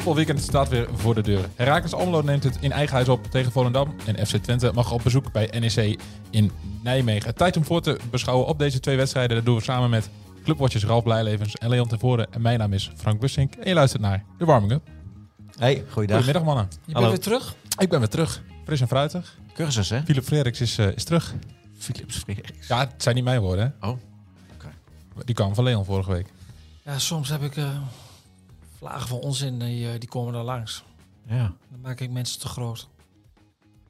Voetbalweekend staat weer voor de deur. Herakles Almelo neemt het in eigen huis op tegen Volendam. En FC Twente mag op bezoek bij NEC in Nijmegen. Tijd om voor te beschouwen op deze twee wedstrijden. Dat doen we samen met clubwatchers Ralf Blijlevens en Leon Tevoren. En mijn naam is Frank Bussink. En je luistert naar de Warming Up. Hey, goeiedag. Goedemiddag mannen. Je Hallo. bent weer terug? Ik ben weer terug. Fris en fruitig. Cursus, hè? Philip Frederiks is, eh, is terug. Philips Frederiks. Ja, het zijn niet mijn woorden. Hè? Oh, oké. Die kwam van Leon vorige week. Ja, soms heb ik eh, vlagen van onzin, die, eh, die komen daar langs. Ja, Dan maak ik mensen te groot.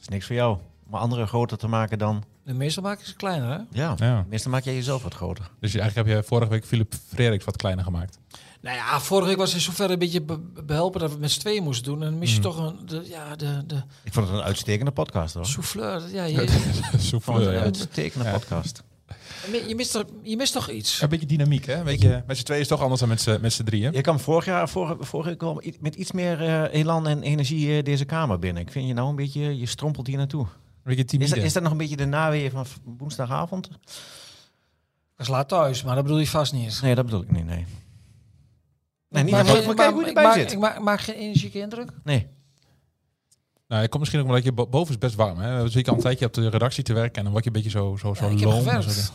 is niks voor jou. Om anderen groter te maken dan... De meeste maak ik ze kleiner, hè? Ja, Ja. meestal maak jij jezelf wat groter. Dus je- eigenlijk heb je vorige week Philip Frederiks wat kleiner gemaakt. Nou ja, vorige week was hij zover een beetje be- behelpen dat we het met z'n tweeën moesten doen. En dan mis je toch een, de, ja, de, de Ik vond het een uitstekende podcast, hoor. souffleur. Ja, je, Ik vond het Souffleur, een ja. uitstekende Ja. podcast. Je, mist er, je mist toch iets? Een beetje dynamiek, hè? Beetje, met z'n tweeën is toch anders dan met z'n, drieën. Je kwam vorig jaar, vorige, vorige met iets meer eh, elan en energie eh, deze kamer binnen. Ik vind je nou een beetje, je strompelt hier naartoe. Een beetje Is timide. dat, is dat nog een beetje de naweeën van woensdagavond? Ik laat thuis, maar dat bedoel je vast niet. Nee, dat bedoel ik niet, nee. Nee, niet Maar- maar, maar- kijk hoe je ik erbij maak- zit. Ik maak, maak geen energieke indruk. Nee. Nou, het komt misschien ook omdat je bo- boven is best warm. Hè? Dan zie ik al een tijdje op de redactie te werken en dan word je een beetje zo, zo, zo Ja, ik heb loom. gewerkt. Zo-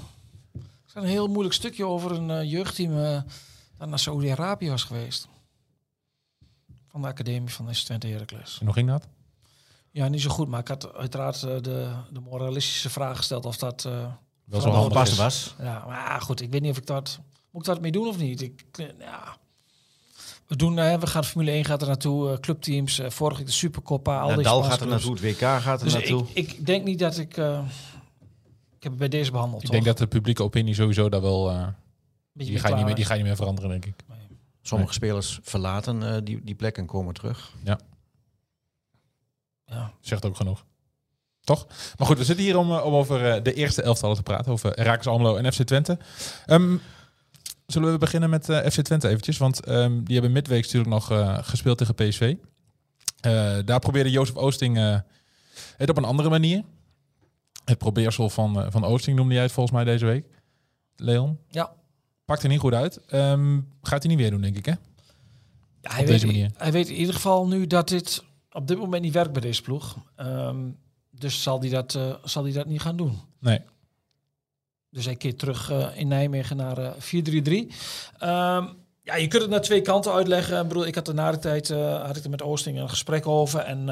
Het is een heel moeilijk stukje over een eh, jeugdteam eh, dat naar Saudi-Arabië was geweest. Van de academie van de Twente Heracles. En hoe ging dat? Ja, niet zo goed, maar ik had uiteraard eh, de, de moralistische vraag gesteld of dat... eh, Wel zo de handig Pas is. was. ja, maar ja, goed, ik weet niet of ik dat... Moet ik dat mee doen of niet? Ik, ja. We, doen, we gaan Formule 1 gaat er naartoe, eh, clubteams, eh vorige week de Supercoppa, al deze Nadal gaat er naartoe, het WK gaat er Dus naartoe. ik, ik denk niet dat ik... ik heb het bij deze behandeld, Ik toch? denk dat de publieke opinie sowieso daar wel... eh, die, ga je niet meer, die ga je niet meer veranderen, denk ik. Sommige spelers verlaten eh, die, die plek en komen terug. Ja. Zegt ook genoeg. Toch? Maar goed, we zitten hier om, eh, om over de eerste elftallen te praten. Over Herakles Almelo en FC Twente. Ehm, zullen we beginnen met FC Twente eventjes? Want ehm, die hebben midweek natuurlijk nog eh, gespeeld tegen PSV. Eh, daar probeerde Jozef Oosting eh, het op een andere manier. Het probeersel van, eh, van Oosting noemde jij het volgens mij deze week. Leon? Ja. Pakt er niet goed uit. Ehm, gaat hij niet weer doen, denk ik, hè? Ja, hij, Op deze weet, manier. hij weet in ieder geval nu dat dit op dit moment niet werkt bij deze ploeg. Ehm, dus zal hij, dat, eh, zal hij dat niet gaan doen. Nee. Dus hij keert terug eh, in Nijmegen naar eh 4-3-3. Ehm, ja, je kunt het naar twee kanten uitleggen. Ik bedoel, ik had er na de tijd had ik er met Oosting een gesprek over. En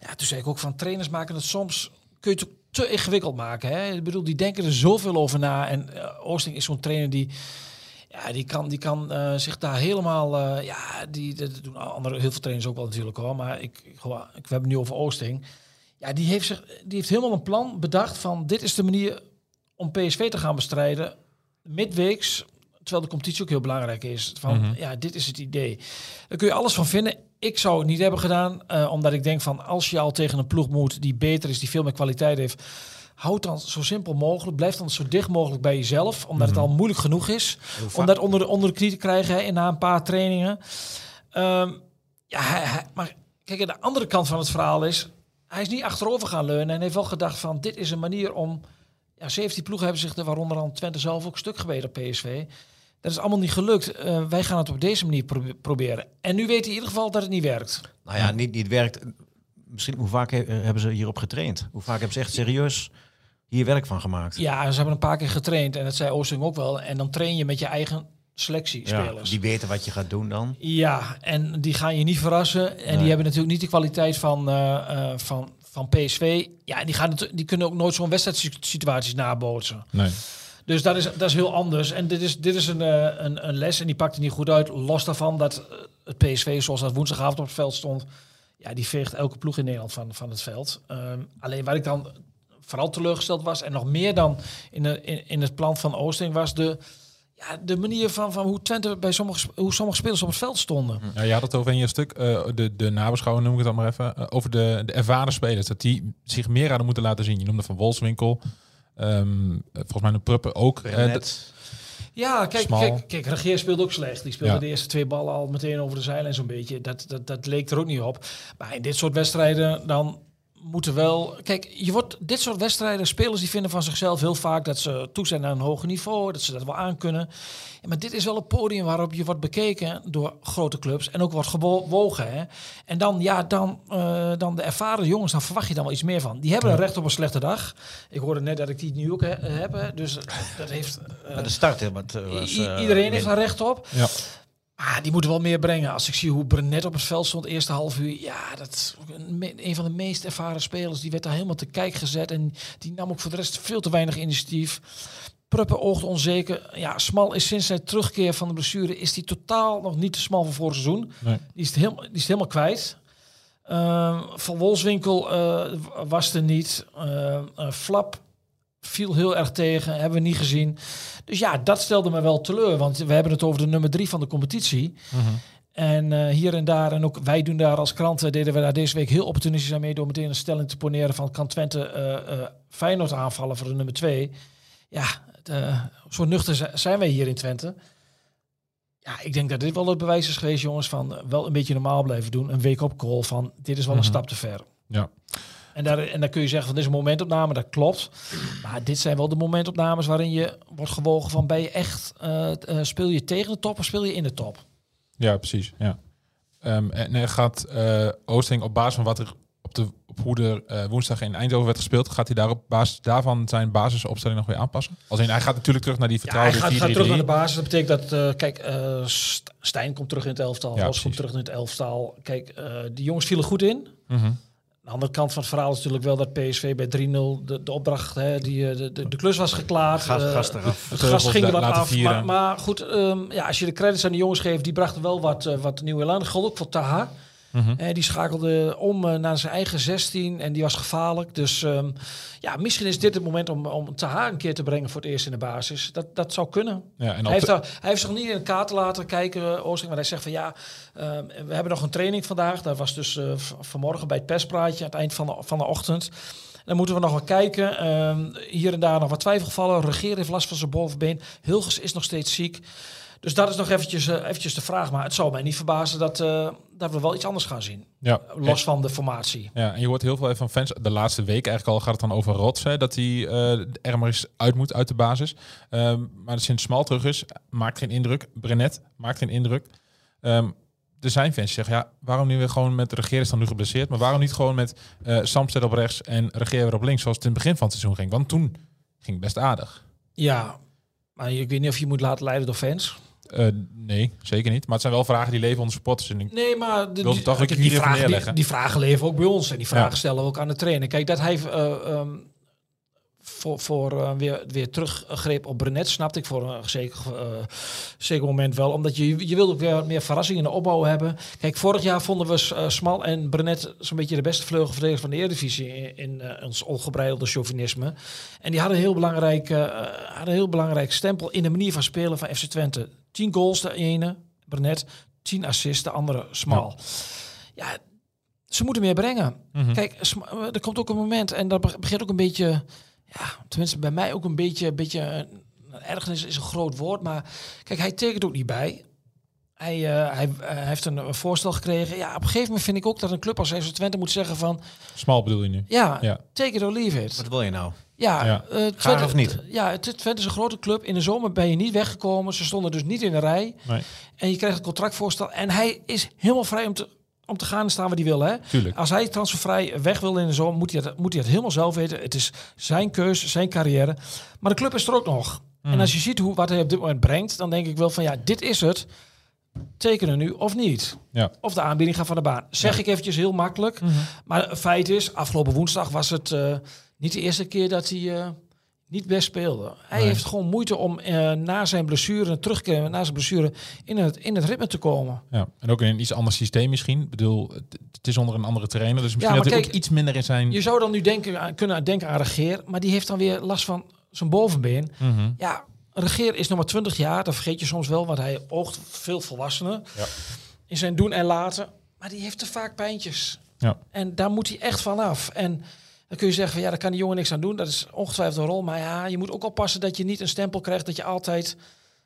ja, toen zei ik ook van trainers maken het soms kun je het ook te ingewikkeld maken. Hè? Ik bedoel, die denken er zoveel over na. En eh, Oosting is zo'n trainer die ja, die kan, die kan eh, zich daar helemaal. eh, ja, die, dat doen andere, heel veel trainers ook wel natuurlijk hoor. Maar ik, ik, we hebben het nu over Oosting. Ja, die heeft, zich, die heeft helemaal een plan bedacht van dit is de manier om PSV te gaan bestrijden. Midweeks, terwijl de competitie ook heel belangrijk is. Van Mhm. ja, dit is het idee. Daar kun je alles van vinden. Ik zou het niet hebben gedaan, eh, omdat ik denk van als je al tegen een ploeg moet die beter is, die veel meer kwaliteit heeft. Houd dan zo simpel mogelijk. Blijf dan zo dicht mogelijk bij jezelf. Omdat het al moeilijk genoeg is. Om dat onder de, onder de knie te krijgen hè, na een paar trainingen. Ehm, ja, hij, hij- maar kijk, aan de andere kant van het verhaal is... Hij is niet achterover gaan leunen en heeft wel gedacht van... Dit is een manier om... Ja, 17 ploegen hebben zich er, waaronder dan Twente zelf ook stuk gebeten op PSV. Dat is allemaal niet gelukt. Eh, wij gaan het op deze manier probe- proberen. En nu weet hij in ieder geval dat het niet werkt. Nou ja, niet, niet werkt. Misschien hoe vaak he- hebben ze hierop getraind? Hoe vaak hebben ze echt serieus hier werk van gemaakt? Ja, ze hebben een paar keer getraind. En dat zei Oosting ook wel. En dan train je met je eigen selectie Ja, spelers. die weten wat je gaat doen dan. Ja, en die gaan je niet verrassen. En Nee. die hebben natuurlijk niet de kwaliteit van, eh, eh, van, van PSV. Ja, die, gaan het, die kunnen ook nooit zo'n wedstrijdsituaties nabootsen. Nee. Dus dat is, dat is heel anders. En dit is, dit is een, eh, een, een les en die pakt er niet goed uit. Los daarvan dat, eh, het PSV zoals dat woensdagavond op het veld stond, ja, die veegt elke ploeg in Nederland van, van het veld. Ehm, alleen waar ik dan vooral teleurgesteld was en nog meer dan in, de, in, in het plan van Oosting was de, ja, de manier van, van hoe Twente bij sommige, hoe sommige spelers op het veld stonden. Ja, je had het over in je stuk, eh, de, de nabeschouwing noem ik het dan maar even, eh, over de, de ervaren spelers, dat die zich meer hadden moeten laten zien. Je noemde van Wolfswinkel, ehm, eh, volgens mij de Pruppen ook. Eh. Ja, kijk, kijk, kijk Regeer speelde ook slecht. Die speelde Ja. de eerste twee ballen al meteen over de zijlijn zo'n beetje. Dat, dat, dat leek er ook niet op. Maar in dit soort wedstrijden dan moeten wel... Kijk, je wordt dit soort wedstrijden, spelers die vinden van zichzelf heel vaak dat ze toe zijn aan een hoger niveau, dat ze dat wel aankunnen. Maar dit is wel een podium waarop je wordt bekeken door grote clubs en ook wordt gewogen. Hè? En dan, ja, dan, eh, dan de ervaren jongens, dan verwacht je dan wel iets meer van. Die hebben een recht op een slechte dag. Ik hoorde net dat ik die nu ook he- heb, dus dat heeft... eh, de start hè, eh, was, iedereen heeft daar recht op. ja. Ah, die moeten wel meer brengen. Als ik zie hoe Brenet op het veld stond, eerste half uur. Ja, dat is een, van de meest ervaren spelers. Die werd daar helemaal te kijk gezet. En die nam ook voor de rest veel te weinig initiatief. Pruppen oogde onzeker. Ja, Smal is sinds zijn terugkeer van de blessure... is die totaal nog niet te smal van vorig seizoen. Nee. Die is het helemaal, die is het helemaal kwijt. Ehm, van Wolfswinkel eh, was er niet. Ehm, eh, Flap viel heel erg tegen, hebben we niet gezien. Dus ja, dat stelde me wel teleur, want we hebben het over de nummer drie van de competitie. En eh, hier en daar, en ook wij doen daar als kranten, deden we daar deze week heel opportunistisch aan mee door meteen een stelling te poneren van kan Twente eh Feyenoord aanvallen voor de nummer twee. Ja, eh, zo nuchter zi- zijn wij hier in Twente. Ja, ik denk dat dit wel het bewijs is geweest, jongens, van wel een beetje normaal blijven doen. Een week op call van dit is wel Mhm. een stap te ver. Ja. En daar, en dan kun je zeggen van dit is een momentopname, dat klopt. Maar dit zijn wel de momentopnames waarin je wordt gewogen van ben je echt, eh, eh, speel je tegen de top of speel je in de top? Ja, precies. Ja. Ehm, en en gaat eh Oosting op basis van wat er op, de, op hoe er woensdag in Eindhoven werd gespeeld, gaat hij daar op basis daarvan zijn basisopstelling nog weer aanpassen? Als in, hij gaat natuurlijk terug naar die Ja, hij vertrouwde gaat, gaat terug naar de 4-3-3. basis. Dat betekent dat, kijk, St- Stijn komt terug in het elftal. Ja, Ros komt terug in het elftal. Kijk, die jongens vielen goed in. Aan de andere kant van het verhaal is natuurlijk wel dat PSV bij 3-0 de, de opdracht, hè, die, eh, de, de, de klus was geklaard. Gas, Eh, gas eraf. Het gas ging er wat af. Maar, maar goed, ehm, ja, als je de credits aan de jongens geeft, die brachten wel wat, eh, wat nieuwe elan. Ook voor Taha. Mhm. Die schakelde om eh, naar zijn eigen 16 en die was gevaarlijk. Dus ehm, ja, misschien is dit het moment om, om Taha een keer te brengen voor het eerst in de basis. Dat, dat zou kunnen. Ja, en Hij heeft, de- al- hij heeft zich niet in de kaart laten kijken, Oosting. Maar hij zegt van ja, ehm, we hebben nog een training vandaag. Dat was dus eh, vanmorgen bij het perspraatje aan het eind van de, van de ochtend. Dan moeten we nog wel kijken. Ehm, hier en daar nog wat twijfelgevallen. Regeer heeft last van zijn bovenbeen. Hilgers is nog steeds ziek. Dus dat is nog eventjes, eh, eventjes de vraag. Maar het zou mij niet verbazen dat, eh, dat we wel iets anders gaan zien. ja, Los van de formatie. Ja, en je hoort heel veel van fans. De laatste week eigenlijk al gaat het dan over Rots. Hè, dat hij eh, er maar eens uit moet uit de basis. Ehm, maar sinds Smal terug is, maakt geen indruk. Brenet maakt geen indruk. Ehm, er zijn fans die zeggen, ja, waarom nu weer gewoon met Regeer is dan nu geblesseerd. Maar waarom niet gewoon met eh Samsted op rechts en Regeer weer op links. Zoals het in het begin van het seizoen ging. Want toen ging het best aardig. Ja, maar ik weet niet of je moet laten leiden door fans. Eh, nee, zeker niet. Maar het zijn wel vragen die leven onder supporters. En ik- Nee, maar de, die, hier even vragen, die, die vragen leven ook bij ons. En die vragen Ja. stellen we ook aan de trainer. Kijk, dat hij eh, ehm, voor, voor eh, weer, weer teruggreep op Brenet, snapte ik voor een zeker, zeker moment wel. Omdat je, je wilde ook weer meer verrassing in de opbouw hebben. Kijk, vorig jaar vonden we Smal en Brenet zo'n beetje de beste vleugelverdedigers van de Eredivisie in, in ons ongebreidelde chauvinisme. En die hadden een heel belangrijk, hadden een heel belangrijk stempel in de manier van spelen van FC Twente. 10 goals de ene, Brenet. 10 assists, de andere Smal. Ja, ze moeten meer brengen. Mhm. Kijk, eh, er komt ook een moment en dat be- begint ook een beetje, ja, tenminste bij mij ook een beetje, een beetje, ergernis is een groot woord, maar kijk, hij tekent ook niet bij. Hij, eh, hij, heeft een, een voorstel gekregen. Ja, op een gegeven moment vind ik ook dat een club als FC Twente moet zeggen van, Smal bedoel je nu? ja, Ja. take it or leave it. Wat wil je nou? Ja, Ja. eh, Twente, of niet? Ja, het- Twente is een grote club. In de zomer ben je niet weggekomen. Ze stonden dus niet in de rij. Nee, En je krijgt een contractvoorstel. En hij is helemaal vrij om te, om te gaan en staan waar hij wil. Hè? tuurlijk. Als hij transfervrij weg wil in de zomer, moet hij, het, moet hij het helemaal zelf weten. Het is zijn keus, zijn carrière. Maar de club is er ook nog. Mhm. En als je ziet hoe, wat hij op dit moment brengt, dan denk ik wel van ja, dit is het. Tekenen nu of niet. Ja. Of de aanbieding gaat van de baan. Zeg ik eventjes heel makkelijk. Maar het feit is, afgelopen woensdag was het eh, niet de eerste keer dat hij eh, niet best speelde. Hij Nee. heeft gewoon moeite om eh, na zijn blessure, terugkeren na zijn blessure, in het, in het ritme te komen. Ja, en ook in een iets ander systeem misschien. Ik bedoel, het, is onder een andere trainer, dus misschien maar dat kijk, ook iets minder in zijn... Je zou dan nu denken, aan- kunnen denken aan Regeer, maar die heeft dan weer last van zijn bovenbeen. Mhm. Ja, Regeer is nog maar 20 jaar, dat vergeet je soms wel, want hij oogt veel volwassener Ja. in zijn doen en laten. Maar die heeft te vaak pijntjes. Ja. En daar moet hij echt van af. En dan kun je zeggen, van, ja, daar kan die jongen niks aan doen. Dat is ongetwijfeld een rol. Maar ja, je moet ook oppassen dat je niet een stempel krijgt dat je altijd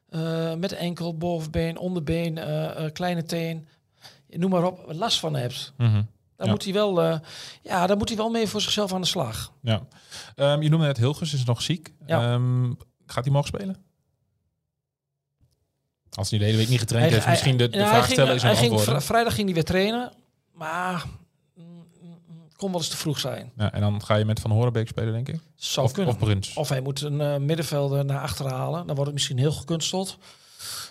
eh, met enkel, bovenbeen, onderbeen, eh, eh, kleine teen, noem maar op, last van hebt. Mhm. Daar Ja. moet hij wel, ja, daar moet hij wel mee voor zichzelf aan de slag. Ja. Ehm, je noemde net Hilgers, is nog ziek. Ja. Ehm, gaat hij mogen spelen? Als hij de hele week niet getraind Hij- heeft, hij- misschien de, de nou, vraag stellen is een hij ging antwoorden. Vrijdag ging hij weer trainen, maar mm, mm, kon wel eens te vroeg zijn. Ja, en dan ga je met Van Horenbeek spelen, denk ik. Zou Of, kunnen. of Bruns. Of hij moet een eh, middenvelder naar achteren halen. Dan wordt het misschien heel gekunsteld.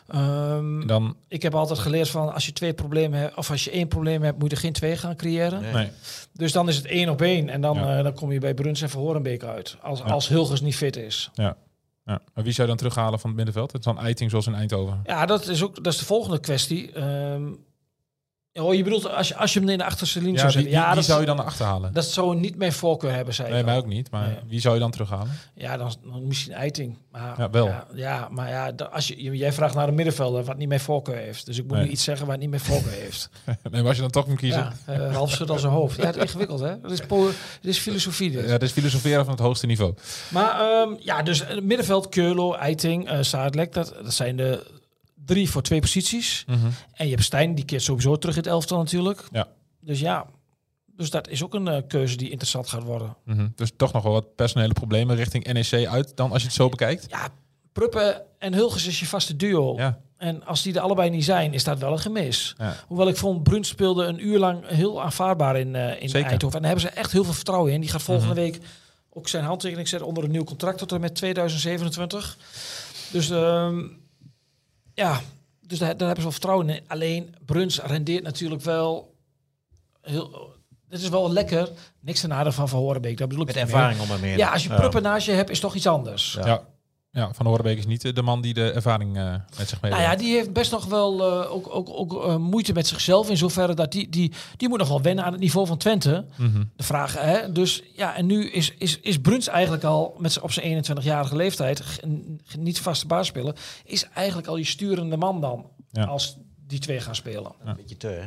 Ehm, Dan, ik heb altijd geleerd van als je twee problemen hebt, of als je één probleem hebt, moet je er geen twee gaan creëren. Nee. nee. Dus dan is het één op één. En dan, Ja. eh, dan kom je bij Bruns en Verhorenbeek uit. Als, Ja. als Hilgers niet fit is. Ja. Ja. Maar wie zou je dan terughalen van het middenveld? Het is dan Eiting zoals in Eindhoven. Ja, dat is ook dat is de volgende kwestie. Ehm, oh, je bedoelt als je, als je hem in de achterste linie Ja, zou zetten. wie- Ja, wie dat, zou je dan naar achter halen? dat zou niet mijn voorkeur hebben, zei Nee, mij ook niet. Maar Nee. wie zou je dan terughalen? Ja, dan, dan misschien Eiting. Maar, Ja, wel. Ja, ja, maar ja, als je, jij vraagt naar een middenvelder wat niet mijn voorkeur heeft. Dus ik moet Nee. nu iets zeggen wat niet mijn voorkeur heeft. nee, maar als je dan toch moet kiezen. Ja, eh half schud als een hoofd. Ja, het is ingewikkeld, hè? Dat is, het is filosofie, dit. Ja, dat is filosoferen van het hoogste niveau. Maar ehm, ja, dus het middenveld, Keurlo, Eiting, eh Saadlek, dat, dat zijn de drie voor twee posities. Mhm. En je hebt Stijn, die keert sowieso terug in het elftal natuurlijk. Ja. Dus ja, dus dat is ook een eh, keuze die interessant gaat worden. Mhm. Dus toch nog wel wat personele problemen richting NEC uit dan als je het zo bekijkt. Ja, Pruppen en Hulges is je vaste duo. Ja. En als die er allebei niet zijn, is dat wel een gemis. Ja. Hoewel ik vond, Bruns speelde een uur lang heel aanvaardbaar in, eh in Zeker. Eindhoven. En daar hebben ze echt heel veel vertrouwen in. Die gaat volgende Mhm. week ook zijn handtekening zetten onder een nieuw contract tot en met 2027. Dus ehm, ja, dus daar, daar hebben ze wel vertrouwen in. Alleen Bruns rendeert natuurlijk wel heel... Het is wel lekker. Niks ten nadele van Van Horenbeek. Dat bedoel ik Met ervaring om maar meer. meer. Ja, als je Pruppen naast je hebt, is toch iets anders. Ja. Ja. Ja. Van Horenbeek is niet de man die de ervaring eh, met zich Nou meebrengt. ja, die heeft best nog wel eh, ook, ook, ook eh, moeite met zichzelf. In zoverre dat die, die, die moet nog wel wennen aan het niveau van Twente. Mhm. De vraag, hè? Dus ja, en nu is, is, is Bruns eigenlijk al met op zijn 21-jarige leeftijd, niet vaste baasspeler, is eigenlijk al je sturende man dan. Ja. Als die twee gaan spelen. Een beetje te, hè?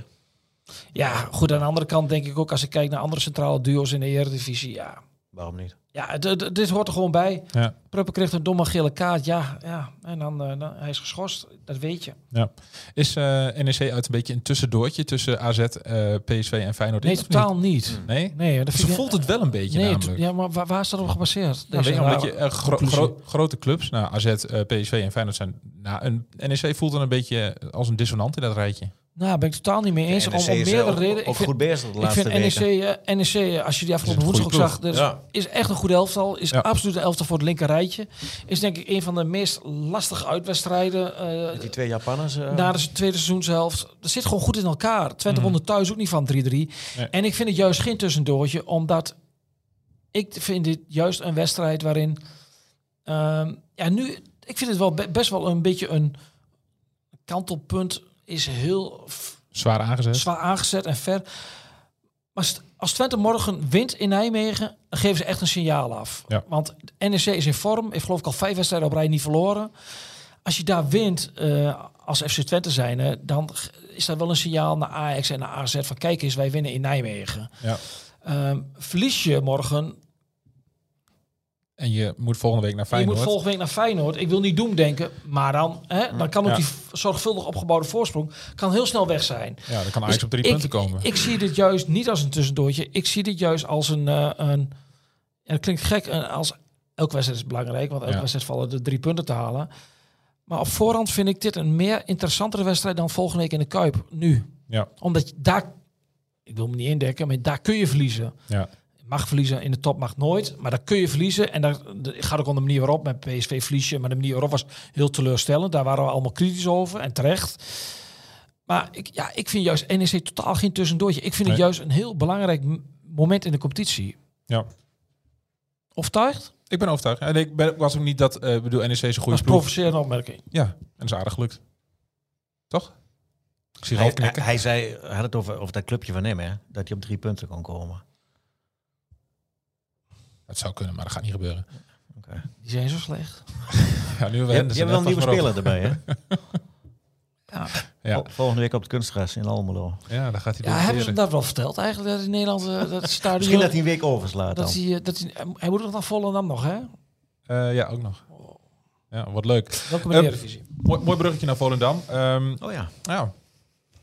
Ja, goed. Aan de andere kant denk ik ook, als ik kijk naar andere centrale duo's in de Eredivisie, ja. Waarom niet? Ja, dit hoort er gewoon bij. Ja. Pruppen kreeg een domme gele kaart, ja. ja. En dan, eh, dan hij is geschorst, dat weet je. Ja. Is eh, NEC uit een beetje een tussendoortje tussen AZ, eh, PSV en Feyenoord? Nee, in, totaal niet? niet. Nee? Nee, dat Ze voelt het wel een beetje Nee, namelijk. ja, maar waar, waar is dat op gebaseerd? Nou, weet je, rare omdat je gro- conclusie? gro- grote clubs, nou, AZ, PSV en Feyenoord zijn... Nou, een NEC voelt dan een beetje als een dissonant in dat rijtje. Nou, ben ik totaal niet mee eens. Om, om NEC eh, meerdere ook- redenen. Ook Ik vind, goed bezig de ik laatste vind NEC, weken. eh, NEC, eh, als je die afgelopen woensdag ook zag, dat is, Ja. is echt een goede elftal. Is Ja. absoluut een elftal voor het linker rijtje. Is denk ik een van de meest lastige uitwedstrijden. eh, die twee Japanners. eh, na de tweede seizoenshelft. Dat zit gewoon goed in elkaar. Twente won er thuis ook niet van 3-3. Nee. En ik vind het juist geen tussendoortje, omdat ik vind dit juist een wedstrijd waarin... ehm, ja, nu... Ik vind het wel be- best wel een beetje een kantelpunt. Is heel Zwaar aangezet. zwaar aangezet en ver. Maar als Twente morgen wint in Nijmegen, dan geven ze echt een signaal af. Ja. Want NEC is in vorm, heeft geloof ik al vijf wedstrijden op rij niet verloren. Als je daar wint eh, als FC Twente zijn, dan is dat wel een signaal naar Ajax en naar AZ van kijk eens, wij winnen in Nijmegen. Ja. Ehm, verlies je morgen, En je moet volgende week naar je Feyenoord. moet volgende week naar Feyenoord. Ik wil niet doemdenken, maar dan, hè, dan kan ook Ja. die zorgvuldig opgebouwde voorsprong kan heel snel weg zijn. Ja, dan kan Ajax Dus op drie ik, punten komen. Ik zie dit juist niet als een tussendoortje. Ik zie dit juist als een... eh, een en dat klinkt gek, als elke wedstrijd is belangrijk, want elke Ja. wedstrijd vallen er drie punten te halen. Maar op voorhand vind ik dit een meer interessantere wedstrijd dan volgende week in de Kuip. Nu. Ja. Omdat je daar, ik wil me niet indekken, maar daar kun je verliezen. Ja. Mag verliezen, in de top mag nooit, maar daar kun je verliezen. En daar de- gaat ook om de manier waarop, met PSV verlies je, maar de manier waarop was heel teleurstellend. Daar waren we allemaal kritisch over en terecht. Maar ik, ja, ik vind juist NEC totaal geen tussendoortje. Ik vind het juist een heel belangrijk moment in de competitie. Ja. Overtuigd? Ik ben overtuigd. En ik ben, was ook niet dat, eh, ik bedoel, NEC is een Dat goede is ploeg. provocerende opmerking. Ja, en dat is aardig gelukt. Toch? Ik zie Hij, hij, knikken. hij zei, hij had het over, over dat clubje van hem, hè? Dat hij op drie punten kon komen. Het zou kunnen, maar dat gaat niet gebeuren. Die zijn zo slecht. Ja, nu Je, hebt- je hebt wel een nieuwe speler erbij, hè? Ja. Vol- Volgende week op het kunstgras in Almelo. Ja, daar gaat hij Ja, hebben ze dat wel verteld eigenlijk, dat in Nederland eh, dat stadion... Misschien dat hij een week overslaat dan. dat hij, eh, dat hij, hij moet nog naar Volendam nog, hè? Eh, ja, ook nog. Ja, wat leuk. Welkom in de. Mooi, mooi bruggetje naar Volendam. Ehm, Oh ja. ja.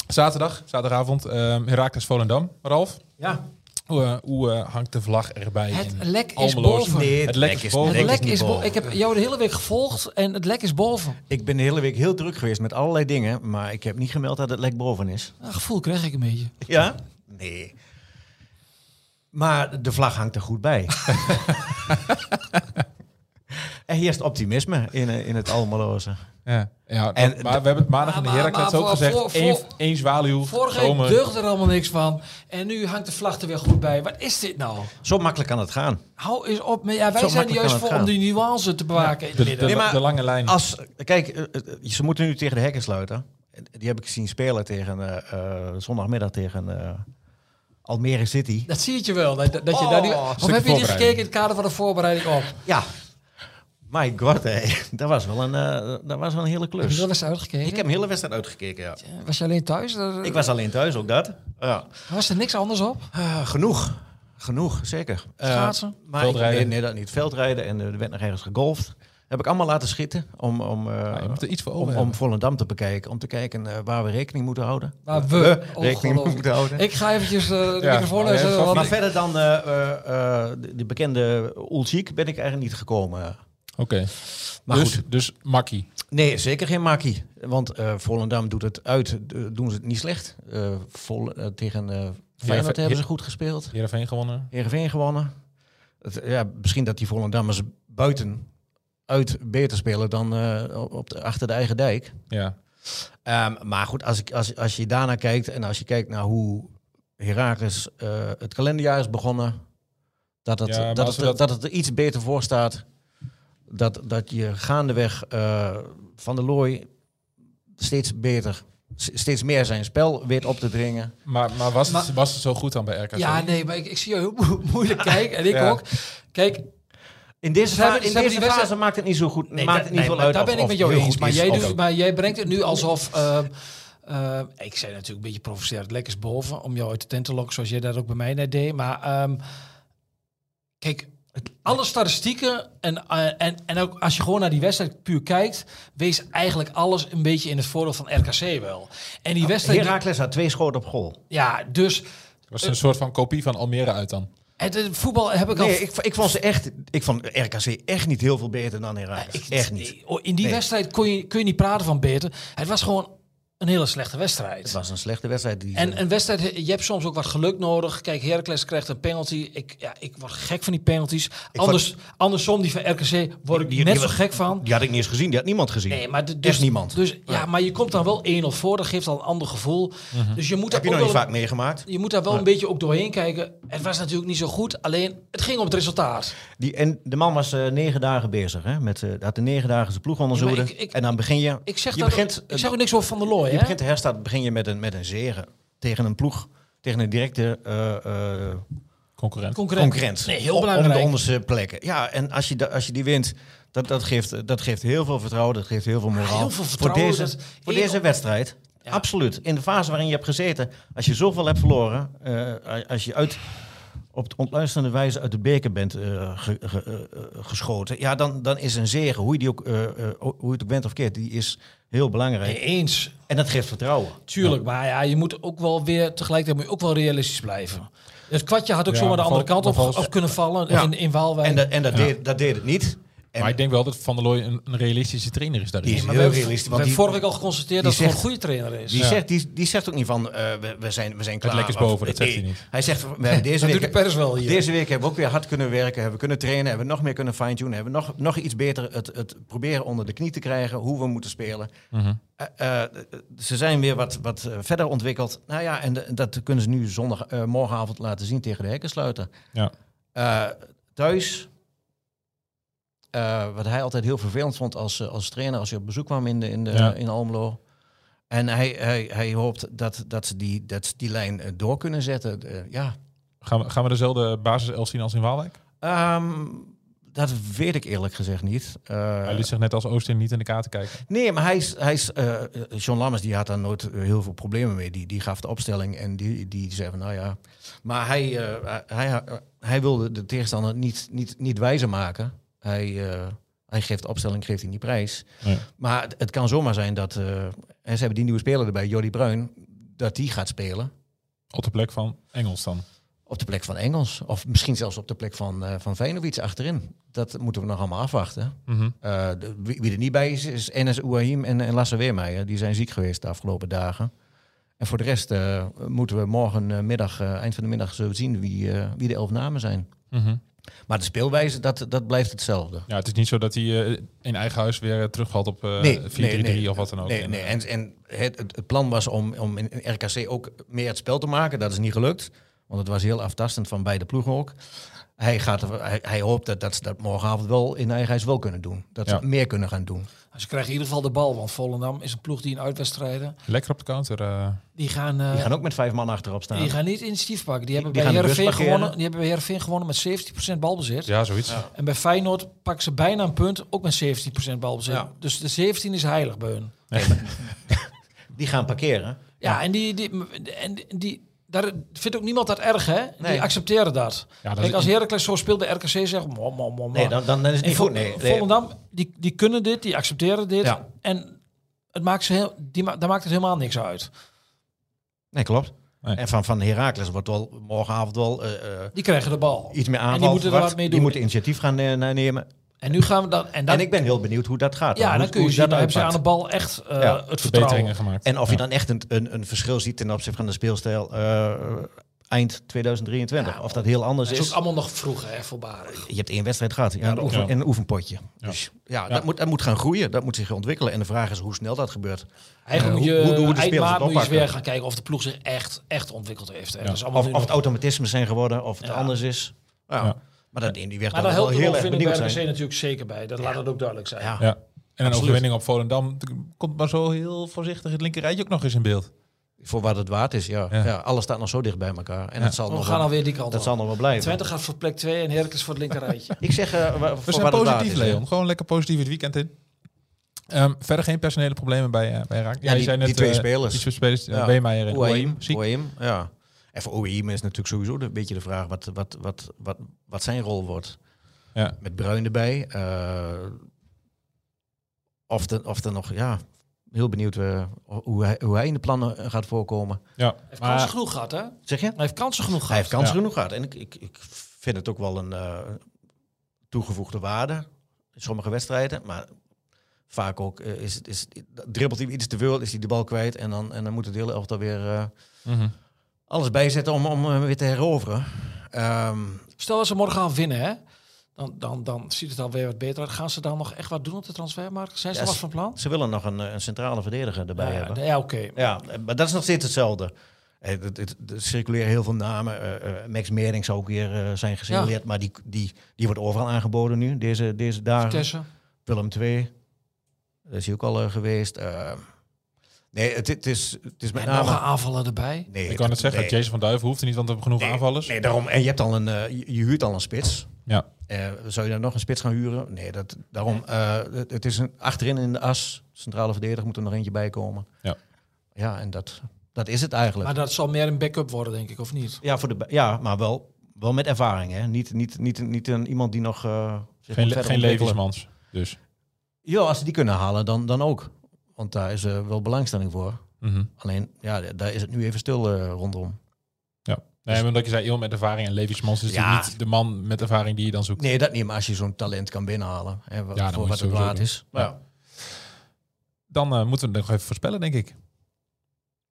Zaterdag, zaterdagavond, um, Herakles Volendam. Ralf, Ja. Hoe, eh, hoe eh, hangt de vlag erbij? Het in lek is boven. Nee, Het lek is boven. Het lek lek is boven. Ik heb jou de hele week gevolgd en het lek is boven. Ik ben de hele week heel druk geweest met allerlei dingen, maar ik heb niet gemeld dat het lek boven is. Een gevoel kreeg ik een beetje. Ja? Nee. Maar de vlag hangt er goed bij. er heerst optimisme in, eh, in het Almeloze. Ja, ja En maar we hebben het maandag in de Herakles ook gezegd. voor- één, één zwaluw, Vorige week deugde er allemaal niks van. En nu hangt de vlag er weer goed bij. Wat is dit nou? Zo makkelijk kan het gaan. Hou eens op. Maar ja, wij Zo zijn juist voor om die nuance te bewaken in De, het de, midden. Nee, maar- de lange lijn. Als, kijk, eh, eh, ze moeten nu tegen de hekken sluiten. Die heb ik zien spelen tegen eh, eh, zondagmiddag tegen eh, Almere City. Dat zie je wel. Dat, dat je Oh, daar nu, een of heb je niet voorbereiding. gekeken in het kader van de voorbereiding op? Ja. My god, hé. dat was wel een, eh, dat was wel een hele Heb je klus. wel eens uitgekeken? Ik heb een hele wedstrijd uitgekeken, ja. Was je alleen thuis? Ik was alleen thuis, ook dat. Ja. Was er niks anders op? Ah, genoeg. Genoeg, zeker. Eh, Schaatsen? maar Veldrijden? Ik, nee, nee, dat niet. Veldrijden en eh, er werd nog ergens gegolfd. Heb ik allemaal laten schieten om, om, eh, Ja, je moet er iets voor om, over om. Volendam te bekijken. Om te kijken eh, waar we rekening moeten houden. Waar we, rekening moeten houden. Ik ga eventjes eh, de Ja, microfoon maar maar verder dan eh, eh, eh, de, de bekende Ulchik ben ik eigenlijk niet gekomen. Oké. Maar Dus, goed. dus makkie. Nee, zeker geen makkie. Want eh, Volendam doet het uit, doen ze het niet slecht. Eh, vol, eh, tegen eh Feyenoord hebben ze goed gespeeld. Heerenveen gewonnen. Heerenveen gewonnen. Het, ja, misschien dat die Volendammers buiten uit beter spelen dan op de, achter de eigen dijk. Ja. Ehm, maar goed, als, ik, als, als je daarnaar kijkt en als je kijkt naar hoe Heracles eh, het kalenderjaar is begonnen, dat het, Ja, maar dat, het, dat... dat- het er iets beter voor staat. Dat, dat je gaandeweg eh, van de Looy steeds beter, steeds meer zijn spel weet op te dringen. Maar, maar, was, Maar- het, was het zo goed dan bij RKC? Ja, nee, maar ik, ik zie je heel mo- moeilijk kijken. En ik Ja. ook. Kijk, In deze, Ze hebben- fa- in deze fase wedstrijd- maakt het niet zo goed. Nee, maakt het niet nee, veel uit. Daar of- ben ik met jou eens. Maar jij, doet, maar jij brengt het nu alsof... eh, eh, ik zei natuurlijk een beetje provocerend. Lekker is boven. Om jou uit de tent te lokken. Zoals jij dat ook bij mij net deed. Maar ehm, kijk... Alle statistieken en, eh, en, en ook als je gewoon naar die wedstrijd puur kijkt, wees eigenlijk alles een beetje in het voordeel van RKC wel. En die wedstrijd, Heracles had twee schoten op goal. ja, dus was het een soort van kopie van Almere uit dan? het, het voetbal heb ik al Nee, ik, ik vond ze echt. Ik vond RKC echt niet heel veel beter dan Heracles. Ik- echt niet. oh, In die Nee. wedstrijd kon je, kun je niet praten van beter. Het was gewoon een hele slechte wedstrijd. Het was een slechte wedstrijd. Die En een wedstrijd, je hebt soms ook wat geluk nodig. Kijk, Heracles krijgt een penalty. Ik, ja, ik word gek van die penalties. Anders, andersom, die van RKC word ik Die- net die zo gek van. die had ik niet eens gezien. Die had niemand gezien. Nee, maar de- dus, Echt niemand. Dus, ja, maar je komt dan wel 1-0 voor. Dat geeft al een ander gevoel. Dus je moet Heb je nog niet wel, vaak meegemaakt? je moet daar wel een beetje ook doorheen kijken. Het was natuurlijk niet zo goed. Alleen, het ging om het resultaat. Die, en de man was eh, negen dagen bezig. Hè, met, eh had de negen dagen zijn ploeg onderzoeken. Ja, en dan begin je. Ik zeg, je dat, begint, ik zeg ook niks over Van der Looy. Je begint de herstart begin je met een, met een zege tegen een ploeg. Tegen een directe eh, eh, Concurrent. Concurrent. concurrent. Nee, heel Om- Om belangrijk. de onderste plekken. Ja, en als je, als je die wint, dat, dat, geeft, dat geeft heel veel vertrouwen. Dat geeft heel veel moraal. heel veel vertrouwen, Voor deze, voor deze wedstrijd. Ja. Absoluut. In de fase waarin je hebt gezeten. Als je zoveel hebt verloren. eh, als je uit, op de ontluisterende wijze uit de beker bent eh, ge- ge- eh, eh, geschoten. Ja, dan, dan is een zegen, hoe je, die ook, eh, hoe je het ook bent of keert, die is heel belangrijk. Eens. En dat geeft vertrouwen. Tuurlijk, maar ja, je moet ook wel weer tegelijkertijd moet je ook wel realistisch blijven. Het kwartje had ook Ja, zomaar de andere kant op, kunnen vallen Ja. in, in Waalwijk. En, dat, en dat, deed, dat deed het niet. En maar ik denk wel dat Van der Looy een, een realistische trainer is daarin. Die is maar heel we hebben, realistisch, we want hebben die- vorige week al geconstateerd dat het zegt- een goede trainer is. Die, Ja. zegt, die, die zegt ook niet van, eh, we, we, zijn, we zijn klaar. lek is Of- boven, dat zegt nee. hij niet. Hij zegt, we hebben deze week, de pers wel hier. deze week hebben we ook weer hard kunnen werken, hebben we kunnen trainen, hebben we nog meer kunnen fine-tunen, hebben we nog, nog iets beter het, het proberen onder de knie te krijgen, hoe we moeten spelen. Mhm. Eh, eh, ze zijn weer wat, wat eh, verder ontwikkeld. Nou ja, en de- dat kunnen ze nu zondag, eh, morgenavond laten zien tegen de hekken sluiten. Ja. Eh, thuis eh, wat hij altijd heel vervelend vond als, eh, als trainer, als hij op bezoek kwam in, de, in, de, Ja. in Almelo. En hij, hij, hij hoopt dat, dat, ze die, dat ze die lijn eh, door kunnen zetten. Ja, Gaan we, gaan we dezelfde basis zien als in Waalwijk? Ehm, dat weet ik eerlijk gezegd niet. Hij liet zich net als Oosting niet in de kaarten kijken. Nee, maar hij is, hij is John Lammers die had daar nooit heel veel problemen mee. Die, die gaf de opstelling en die, die zei van nou ja. Maar hij, hij, hij, hij wilde de tegenstander niet, niet, niet wijzer maken. Hij, eh, hij geeft opstelling, geeft hij niet prijs. Maar het, het kan zomaar zijn dat, eh, en ze hebben die nieuwe speler erbij, Jordi Bruin, dat die gaat spelen. Op de plek van Engels dan. Op de plek van Engels. Of misschien zelfs op de plek van, eh van achterin. Dat moeten we nog allemaal afwachten. Mhm. De- wie, wie er niet bij is, is Enes Ouahim en, en Lasse Weermeijer. Die zijn ziek geweest de afgelopen dagen. En voor de rest moeten we morgen eh, middag, eh, eind van de middag, zo zien wie, wie de elf namen zijn. Mhm. Maar de speelwijze, dat, dat blijft hetzelfde. Ja, het is niet zo dat hij eh, in eigen huis weer eh, terugvalt op eh 4-3-3 Nee, nee, nee. of wat dan ook. Nee, nee. En, en het, het, plan was om, om in in RKC ook meer het spel te maken. Dat is niet gelukt. Want het was heel aftastend van beide ploegen ook. Hij, gaat, hij, hij hoopt dat, dat ze dat morgenavond wel in eigen huis wel kunnen doen. Dat Ja. ze meer kunnen gaan doen. Ze krijgen in ieder geval de bal, want Volendam is een ploeg die in uitwedstrijden... Lekker op de counter. eh. Die gaan, eh, Die gaan ook met vijf man achterop staan. die gaan niet initiatief pakken. Die, hebben die bij Heerenveen gewonnen, die hebben bij Heerenveen gewonnen met 17% balbezit. ja, zoiets. En bij Feyenoord pakken ze bijna een punt, ook met 17% balbezit. Ja. Dus de 17 is heilig bij hun. Die gaan parkeren. Ja, en die, die, en die, daar vindt ook niemand dat erg, hè? Nee. Die accepteren dat. Ja, dat Kijk, als Heracles zo speelt bij RKC, zeggen mo, mo, mo, mo. Nee, dan, dan, is het En niet goed. Nee, nee. Volendam, die, die kunnen dit, die accepteren dit. Ja. En het maakt ze heel, die ma daar maakt het helemaal niks uit. nee klopt. Nee. En van, van Heracles wordt wel morgenavond wel eh, eh, Die krijgen de bal. iets meer En aanval die moeten er wat mee Die doen. moeten initiatief gaan eh, nemen. En nu gaan we dan... En, dan, en ik ben heel benieuwd hoe dat gaat. ja, hoe- dan kun je zien, dan hebben ze aan de bal echt eh, Ja, het vertrouwen. Gemaakt. En of Ja. je dan echt een, een, een verschil ziet ten opzichte van de speelstijl eh, eind 2023. Ja, of dat heel anders Dat is. is ook allemaal nog vroeg, hè, voorbarig. Je hebt één wedstrijd gehad. Ja, een, oefen, Ja. een oefenpotje. Ja. Dus ja, Ja. Dat, moet, dat moet gaan groeien. Dat moet zich ontwikkelen. En de vraag is hoe snel dat gebeurt. Eigenlijk moet je hoe- hoe- hoe de eind spelers maart het moet je weer gaan kijken of de ploeg zich echt, echt ontwikkeld heeft. hè. Ja. Dat is allemaal Of, het automatisme zijn geworden. Of het Ja. anders is. Ja. Maar dat, in die weg Maar dan wel helpt heel de erg benieuwd zijn. natuurlijk zeker bij. Dat laat het ook duidelijk zijn. Ja. Ja. En een Absoluut. overwinning op Volendam komt maar zo heel voorzichtig het linkerrijtje ook nog eens in beeld. Voor wat het waard is, ja. Ja. ja. alles staat nog zo dicht bij elkaar. En Ja. dat zal, Oh, we nog gaan wel, alweer die kant dat op. zal nog wel blijven. Twente gaat voor plek 2 en Heracles voor het linkerrijtje. Ik zeg, eh, wa- We voor zijn wat het waard positief, is. Leon. Gewoon lekker positief het weekend in. Ehm, verder geen personele problemen bij, eh bij Raak. Ja, die- die twee spelers. Die twee spelers, Ja. ja. Weemeyer en. Ouahim, ja. En voor Ouahim is natuurlijk sowieso een beetje de vraag wat, wat, wat, wat, wat zijn rol wordt. Ja. Met Bruin erbij. eh, of, er, of er nog, ja, heel benieuwd eh, hoe, hij, hoe hij in de plannen gaat voorkomen. Ja. Hij heeft kansen genoeg gehad, hè? Zeg je? Hij heeft kansen genoeg Hij gehad. heeft kansen Ja. genoeg gehad. En ik, ik, ik vind het ook wel een eh, toegevoegde waarde in sommige wedstrijden. Maar vaak ook is het, is, dribbelt hij iets te veel, is hij de bal kwijt. En dan, en dan moet het hele elftal weer eh, Mhm. Alles bijzetten om, om hem weer te heroveren. Ehm, Stel dat ze morgen winnen, hè? Dan, dan, dan ziet het alweer wat beter uit. Gaan ze dan nog echt wat doen op de transfermarkt? Zijn ze Ja, wat van plan? ze willen nog een, een centrale verdediger erbij ja, hebben. ja, oké. Ja, maar dat is nog steeds hetzelfde. Het- het- Er circuleren heel veel namen. Eh, eh, Max Meerding zou ook weer eh, zijn gesignaleerd. Maar die, die, die wordt overal aangeboden nu, deze, deze dagen. Vitesse. Willem II. Daar is hij ook al geweest. Nee, het, het, is, het is met En nog een name... aanvallen erbij. Nee, Ik kan het zeggen, nee, Jason van Duiven hoeft er niet, want we hebben genoeg nee, aanvallers. Nee, daarom. En je, hebt al een, eh, je, huurt al een spits. Ja. Eh, zou je dan nog een spits gaan huren? Nee, dat, daarom. eh, het, het is een, achterin in de as, centrale verdediger, moet er nog eentje bij komen. Ja. Ja, en dat, dat is het eigenlijk. Maar dat zal meer een backup worden, denk ik, of niet? ja, voor de, ja, maar wel, wel met ervaring. Hè? Niet, niet, niet, niet een, iemand die nog... eh Geen, geen levensmans. Dus. Ja, als ze die kunnen halen, dan, dan ook. Want daar is eh, wel belangstelling voor. Mhm. Alleen, ja, daar is het nu even stil eh, rondom. Ja. Nee, maar omdat je zei, iemand met ervaring en levensmans is Ja. natuurlijk niet de man met ervaring die je dan zoekt. Nee, dat niet. Maar als je zo'n talent kan binnenhalen, hè, wa- Ja, dan voor wat het waard is. Ja. Ja. Dan eh, moeten we het nog even voorspellen, denk ik.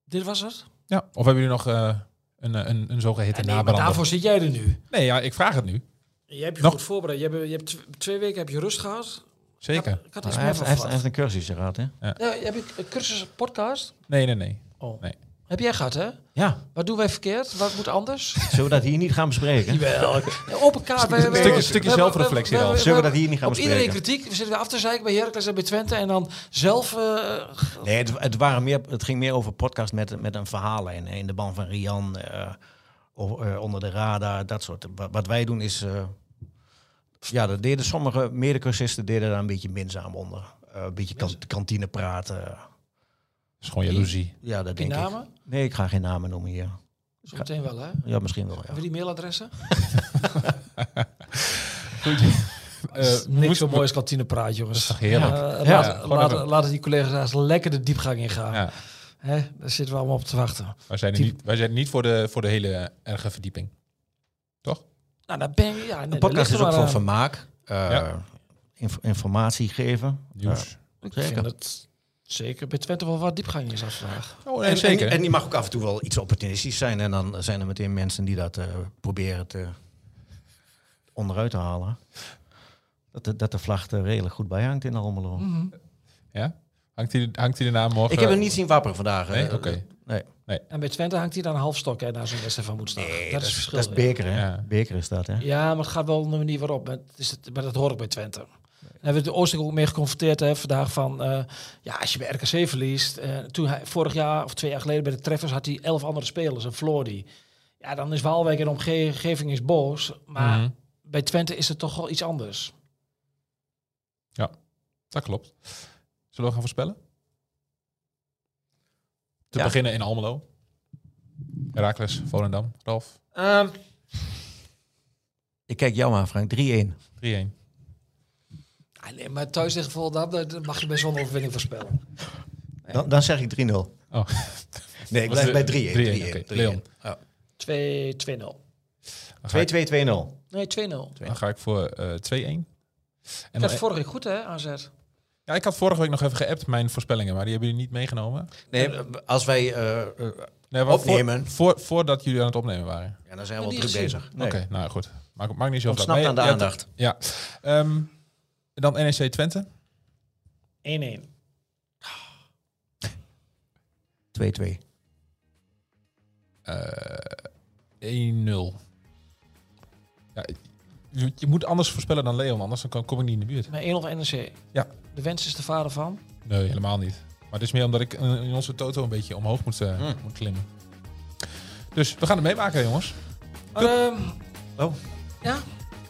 Dit was het? Ja. Of hebben jullie nog eh, een, een, een, zogeheten Ja, nee, maar daarvoor zit jij er nu. Nee, ja, ik vraag het nu. Je hebt je Nog- goed voorbereid. Je hebt, je hebt tw- twee weken heb je rust gehad. Zeker. Ik had iets Hij meer heeft, hij heeft, hij heeft verwacht. een cursus gehad, hè? Ja, heb je een cursus podcast? Nee, nee, nee. Oh. Nee. Heb jij gehad, hè? Ja, Wat doen wij verkeerd? Wat moet anders? zullen we dat hier niet gaan bespreken? Jawel. Open kaart. wij- Stukje- zelfreflectie dan. Zullen we dat hier niet gaan Op iedereen bespreken? kritiek. We zitten weer af te zeiken bij Heracles en bij Twente. En dan zelf... eh, Nee, het, het, waren meer, het ging meer over podcast met, met een verhaallijn. In de ban van Rian, eh, of, eh, onder de radar, dat soort. Wat, wat wij doen is... eh, ja, dat deden sommige medecursisten deden daar een beetje minzaam onder. Eh, een beetje kan, kantine praten. Dat is gewoon jaloezie. Ja, dat denk ik. namen? Nee, ik ga geen namen noemen hier. Zo meteen wel, hè? Ja, misschien wel, ja. Hebben we die mailadressen? Goed. Eh, Niks zo mooi als kantinepraat, jongens. toch heerlijk? Eh, Ja, laat- laten, even- laten die collega's daar eens lekker de diepgang in gaan. Ja, Hè? Daar zitten we allemaal op te wachten. wij zijn er niet, wij zijn er niet voor, de, voor de hele erge verdieping. Toch? Nou, dan ben je... Ja, Een podcast is ook voor vermaak. eh, Ja. inf- informatie geven. Nieuws. Ik Zeker. vind het zeker bij Twente wel wat diepgang is als vandaag. Oh, En, zeker. En, en die mag ook af en toe wel iets opportunistisch zijn. En dan zijn er meteen mensen die dat eh, proberen te onderuit te halen. Dat de, dat de vlag er redelijk goed bij hangt in Almelo. ja? Hangt hij hangt hij de naam morgen? Ik heb hem niet zien wapperen vandaag. Nee? Oké. Nee, En bij Twente hangt hij dan een half stok hè, naar zo'n wedstrijd van moet staan. nee dat, dat, is het verschil. dat is beker, hè? Ja. Beker is dat, hè? Ja, maar het gaat wel om de manier waarop. Het is het, maar dat hoor ik bij Twente. En hebben we de Oosting ook mee geconfronteerd hè, vandaag van... eh, ja, als je bij RKC verliest... eh, toen hij vorig jaar of twee jaar geleden bij de Treffers... had hij elf andere spelers en verloor die. Ja, dan is Waalwijk en de omgeving is boos. Maar Mhm. bij Twente is het toch wel iets anders. Dat klopt. Zullen we gaan voorspellen? Te Ja. beginnen in Almelo. Herakles, Volendam, Ralf. Ehm, Ik kijk jou aan, Frank. 3-1. 3-1. ah, nee, maar thuis tegen Volendam, dat mag je bij zo'n overwinning voorspellen. Dan, dan zeg ik 3-0. Oh, Nee, ik blijf bij 3-1. 3-1, oké. 3-1. Leon. Ja. 2 2-0. dan ga ik, 2-2-2-0. Nee, 2-0. dan ga ik voor eh 2-1. Ik En dan- vorige week goed, hè, AZ? Ja, ik had vorige week nog even geappt mijn voorspellingen, maar die hebben jullie niet meegenomen. Nee, als wij... eh, eh, Nee, wat Opnemen. Voor, voor, voordat jullie aan het opnemen waren. ja, dan zijn we wel Niet druk bezig. Nee. Oké, nou goed. Maakt maakt niet zo Ontsnapt Maar aan de aandacht. Ja. Ehm, dan NEC Twente. 1-1. 2-2. Eh 1-0. Ja, je, je moet anders voorspellen dan Leon, anders dan kom- kom ik niet in de buurt. Met 1 of NEC. Ja. De wens is de vader van. Nee, helemaal niet. Maar het is meer omdat ik eh, in onze toto een beetje omhoog moet, eh, Hmm. moet klimmen. Dus we gaan het meemaken, jongens. Ehm, Oh. Ja,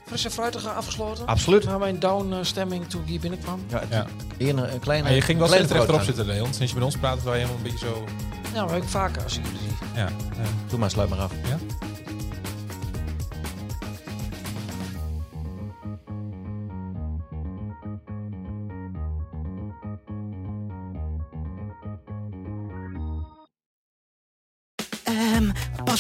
frisse fruitig afgesloten. Absoluut. Na mijn down-stemming toen ik hier binnenkwam. Ja, het- Ja. Een, een kleine, Maar je ging wel steeds rechterop zitten, Leon. Sinds je met ons praat, waar je helemaal een beetje zo... Ja, maar ik vaker als ik jullie zie. Ja, eh, Doe maar, sluit maar af. ja.